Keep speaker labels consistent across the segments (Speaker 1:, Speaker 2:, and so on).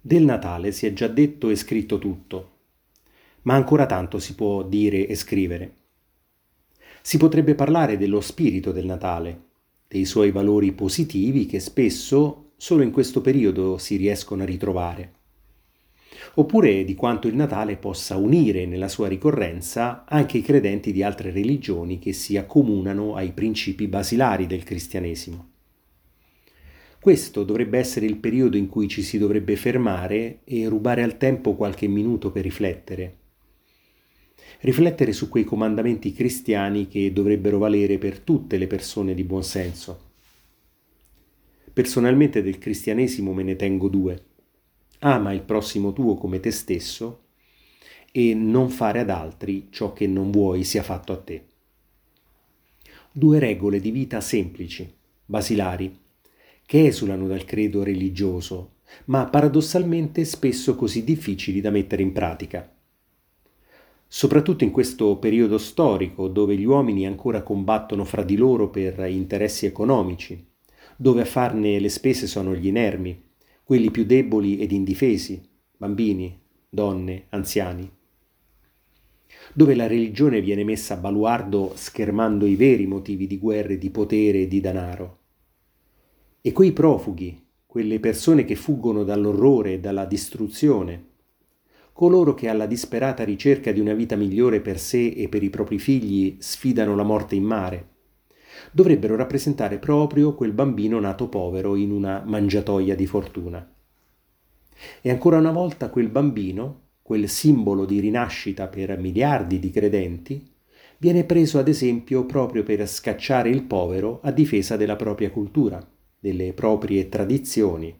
Speaker 1: Del Natale si è già detto e scritto tutto, ma ancora tanto si può dire e scrivere. Si potrebbe parlare dello spirito del Natale, dei suoi valori positivi che spesso solo in questo periodo si riescono a ritrovare, oppure di quanto il Natale possa unire nella sua ricorrenza anche i credenti di altre religioni che si accomunano ai principi basilari del cristianesimo. Questo dovrebbe essere il periodo in cui ci si dovrebbe fermare e rubare al tempo qualche minuto per riflettere. Riflettere su quei comandamenti cristiani che dovrebbero valere per tutte le persone di buon senso. Personalmente del cristianesimo me ne tengo due. Ama il prossimo tuo come te stesso e non fare ad altri ciò che non vuoi sia fatto a te. Due regole di vita semplici, basilari, che esulano dal credo religioso, ma paradossalmente spesso così difficili da mettere in pratica. Soprattutto in questo periodo storico dove gli uomini ancora combattono fra di loro per interessi economici, dove a farne le spese sono gli inermi, quelli più deboli ed indifesi, bambini, donne, anziani dove la religione viene messa a baluardo schermando i veri motivi di guerre di potere e di denaro. E quei profughi, quelle persone che fuggono dall'orrore e dalla distruzione, coloro che alla disperata ricerca di una vita migliore per sé e per i propri figli sfidano la morte in mare, dovrebbero rappresentare proprio quel bambino nato povero in una mangiatoia di fortuna. E ancora una volta quel bambino, quel simbolo di rinascita per miliardi di credenti, viene preso ad esempio proprio per scacciare il povero a difesa della propria cultura delle proprie tradizioni,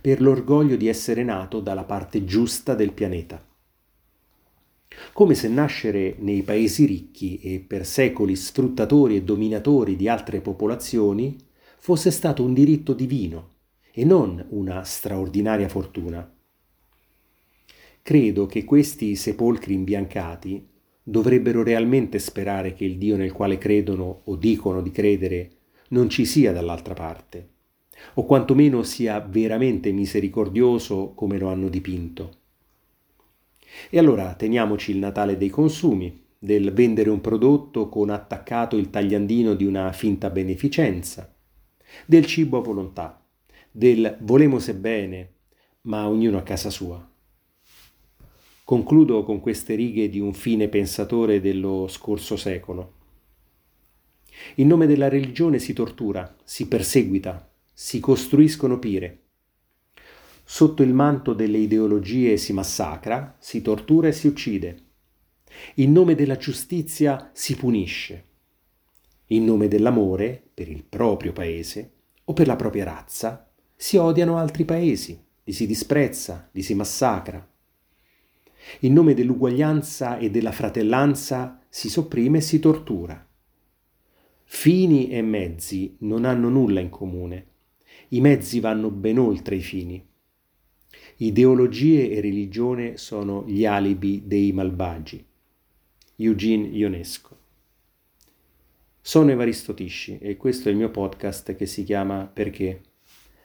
Speaker 1: per l'orgoglio di essere nato dalla parte giusta del pianeta. Come se nascere nei paesi ricchi e per secoli sfruttatori e dominatori di altre popolazioni fosse stato un diritto divino e non una straordinaria fortuna. Credo che questi sepolcri imbiancati dovrebbero realmente sperare che il Dio nel quale credono o dicono di credere non ci sia dall'altra parte, o quantomeno sia veramente misericordioso come lo hanno dipinto. E allora teniamoci il Natale dei consumi, del vendere un prodotto con attaccato il tagliandino di una finta beneficenza, del cibo a volontà, del volemo bene, ma ognuno a casa sua. Concludo con queste righe di un fine pensatore dello scorso secolo. In nome della religione si tortura, si perseguita, si costruiscono pire. Sotto il manto delle ideologie si massacra, si tortura e si uccide. In nome della giustizia si punisce. In nome dell'amore, per il proprio paese o per la propria razza, si odiano altri paesi, li si disprezza, li si massacra. In nome dell'uguaglianza e della fratellanza si sopprime e si tortura. Fini e mezzi non hanno nulla in comune. I mezzi vanno ben oltre i fini. Ideologie e religione sono gli alibi dei malvagi. Eugene Ionesco. Sono Evaristo Tisci e questo è il mio podcast che si chiama Perché?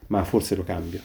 Speaker 1: Ma forse lo cambio.